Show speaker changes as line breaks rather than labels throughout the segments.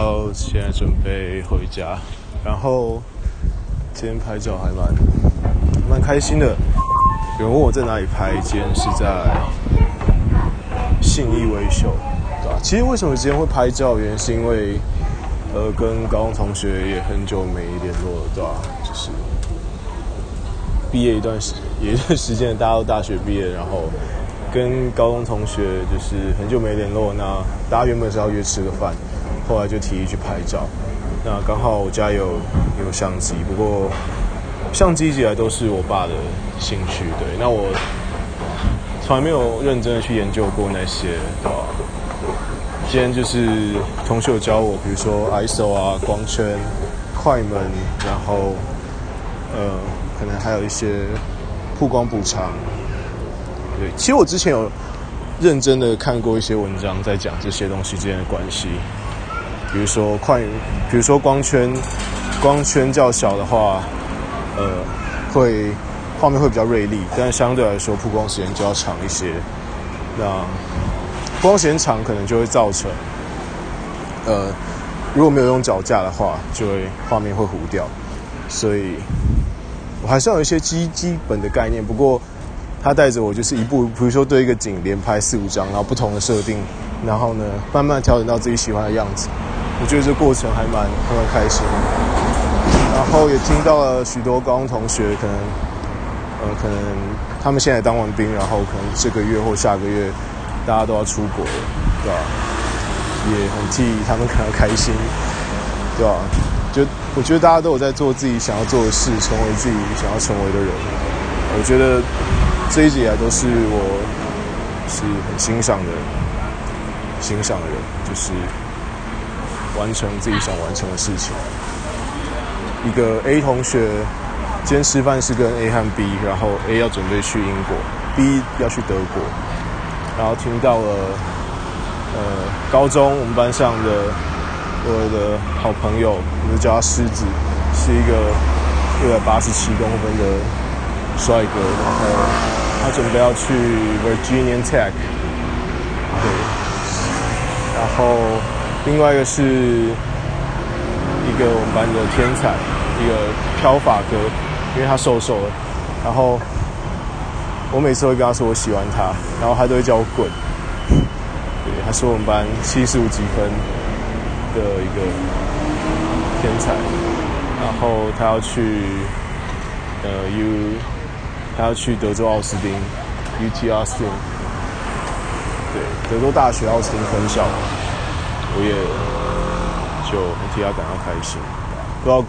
好，现在准备回家。然后今天拍照还蛮蛮开心的。有人问我在哪里拍，今天是在信义维修，对吧？其实为什么今天会拍照，原因是因为呃，跟高中同学也很久没联络了，对吧？就是毕业一段时，也一段时间，大家都大学毕业，然后跟高中同学就是很久没联络，那大家原本是要约吃个饭。后来就提议去拍照，那刚好我家有有相机，不过相机一直以来都是我爸的兴趣，对，那我从来没有认真的去研究过那些，对吧？今天就是同学有教我，比如说 ISO 啊、光圈、快门，然后呃，可能还有一些曝光补偿，对，其实我之前有认真的看过一些文章，在讲这些东西之间的关系。比如说快，比如说光圈，光圈较小的话，呃，会画面会比较锐利，但相对来说曝光时间就要长一些。那曝光时间长可能就会造成，呃，如果没有用脚架的话，就会画面会糊掉。所以我还是要有一些基基本的概念。不过他带着我就是一步，比如说对一个景连拍四五张，然后不同的设定，然后呢慢慢调整到自己喜欢的样子。我觉得这过程还蛮还蛮开心，然后也听到了许多高中同学，可能，呃，可能他们现在当完兵，然后可能这个月或下个月，大家都要出国了，对吧？也很替他们感到开心，对吧？就我觉得大家都有在做自己想要做的事，成为自己想要成为的人。我觉得这一直以来都是我是很欣赏的，欣赏的人，就是。完成自己想完成的事情。一个 A 同学今天吃饭是跟 A 和 B，然后 A 要准备去英国，B 要去德国。然后听到了，呃，高中我们班上的我的好朋友，我们叫他狮子，是一个一百八十七公分的帅哥。然后他准备要去 Virginia Tech，对，然后。另外一个是一个我们班的天才，一个飘发哥，因为他瘦瘦的，然后我每次会跟他说我喜欢他，然后他都会叫我滚。对，他是我们班七十五级分的一个天才，然后他要去呃 U，他要去德州奥斯汀，UT Austin，对，德州大学奥斯汀分校。我也就替他感到开心，不知道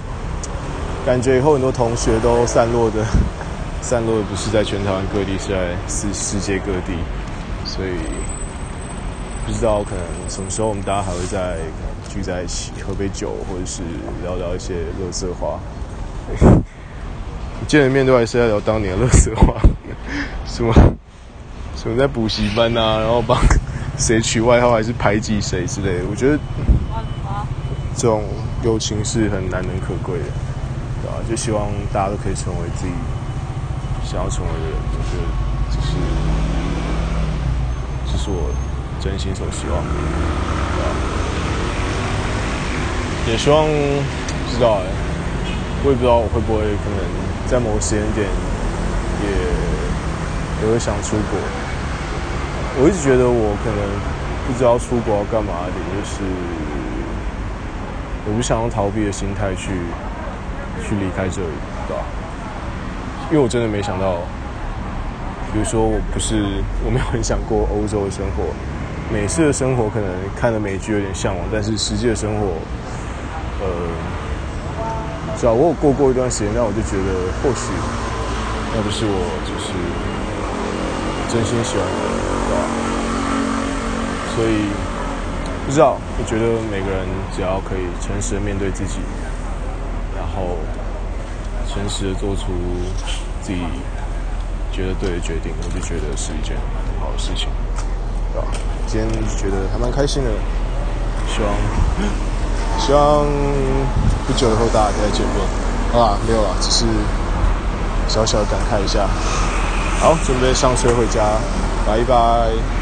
感觉以后很多同学都散落的，散落的不是在全台湾各地，是在世世界各地，所以不知道可能什么时候我们大家还会再聚在一起喝杯酒，或者是聊聊一些乐色话。见了面都还是在聊当年的乐色话，什么什么在补习班啊，然后帮。谁取外号还是排挤谁之类的，我觉得这种友情是很难能可贵的，对吧？就希望大家都可以成为自己想要成为的人，我觉得这是这是我真心所希望的，对吧？也希望不知道哎，我也不知道我会不会可能在某个时间点也也会想出国。我一直觉得我可能不知道出国要干嘛的，就是我不想用逃避的心态去去离开这里，对吧？因为我真的没想到，比如说我不是我没有很想过欧洲的生活，美式的生活可能看的美剧有点向往，但是实际的生活，呃，知道我有过过一段时间，那我就觉得或许那不是我就是真心喜欢的人，对吧。所以不知道，我觉得每个人只要可以诚实的面对自己，然后诚实的做出自己觉得对的决定，我就觉得是一件很好的事情，对吧？今天觉得还蛮开心的，希望希望不久以后大家再见面，好吧？没有了，只是小小的感慨一下。好，准备上车回家。拜拜。